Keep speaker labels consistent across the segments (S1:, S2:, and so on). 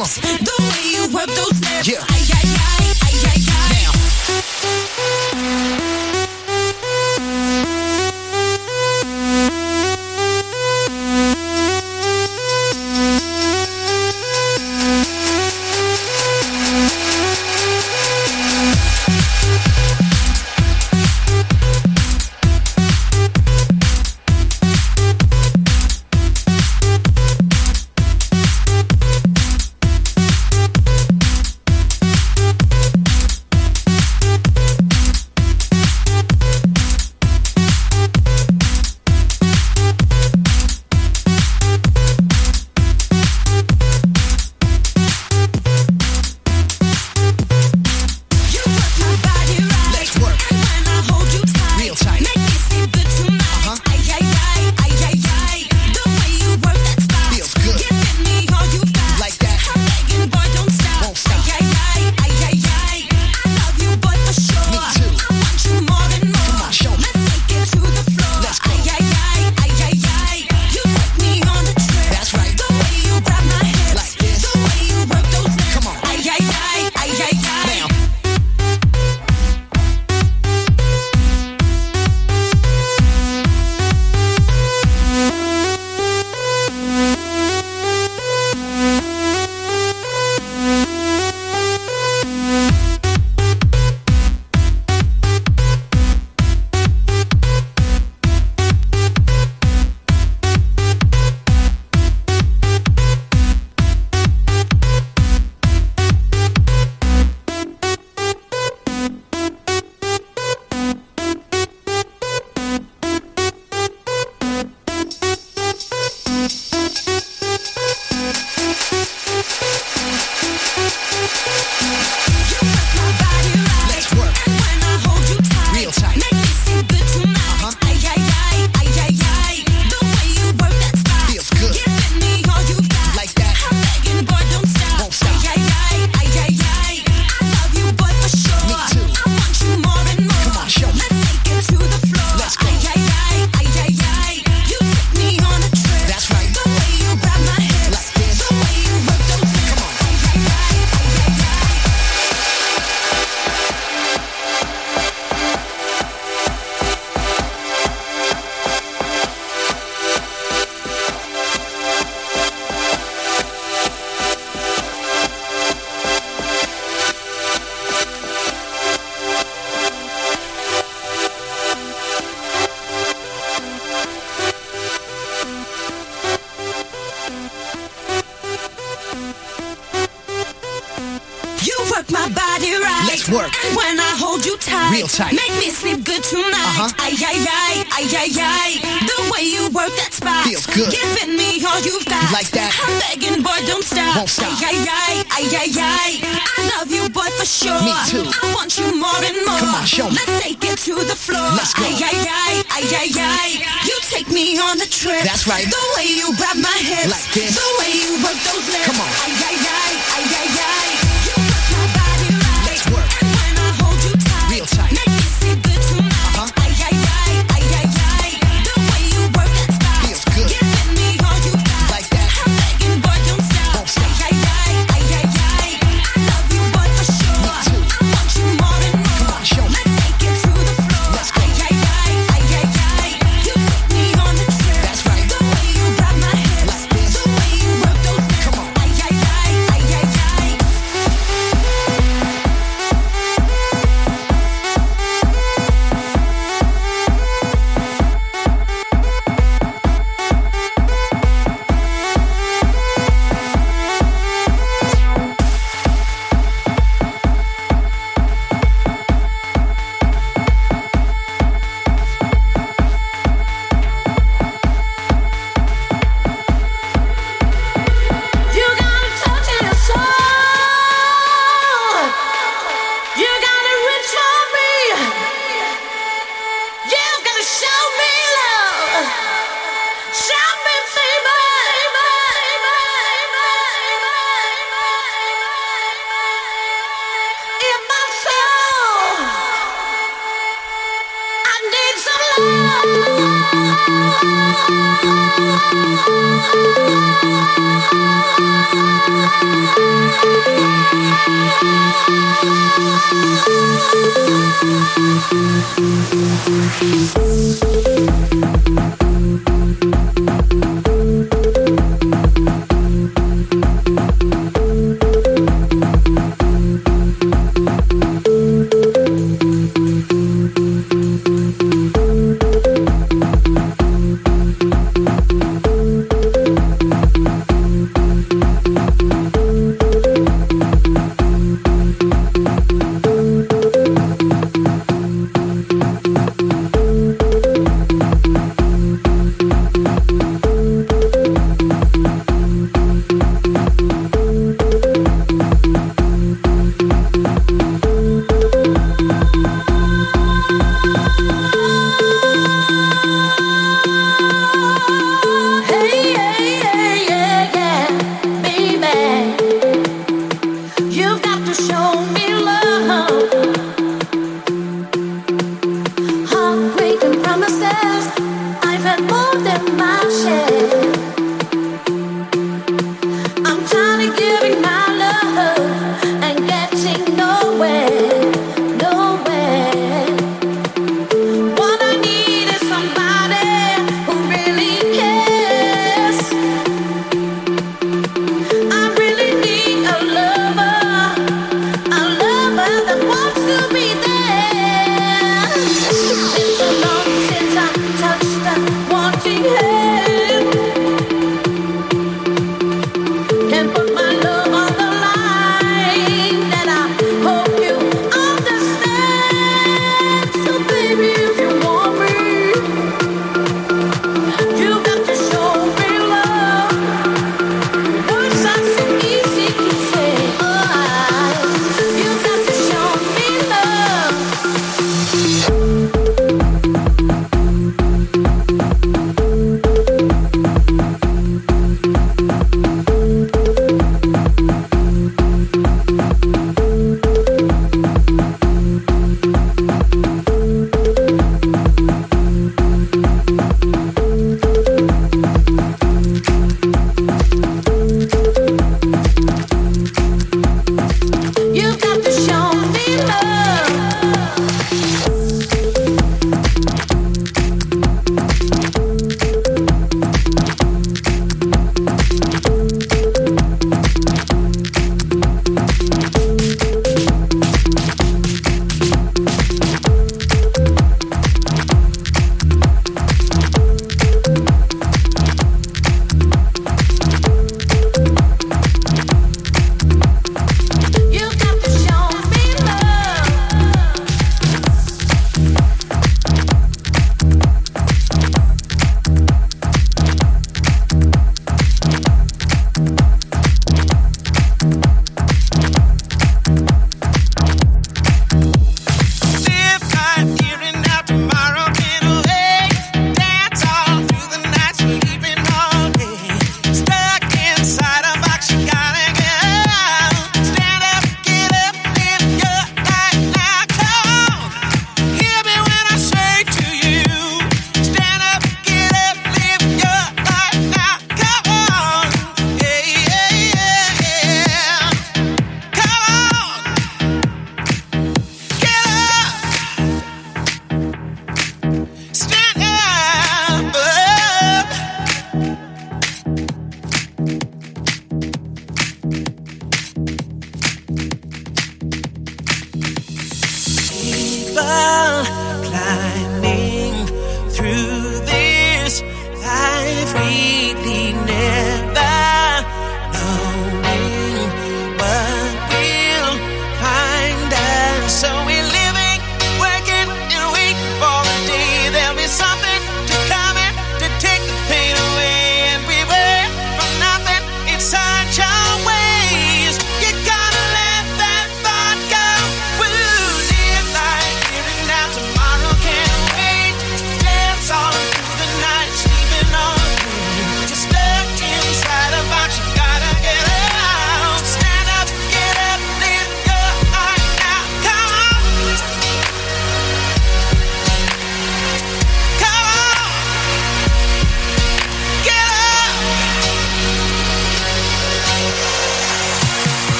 S1: Come. The
S2: way you work those lips.
S3: Yeah.
S2: I, I,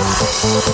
S4: Thank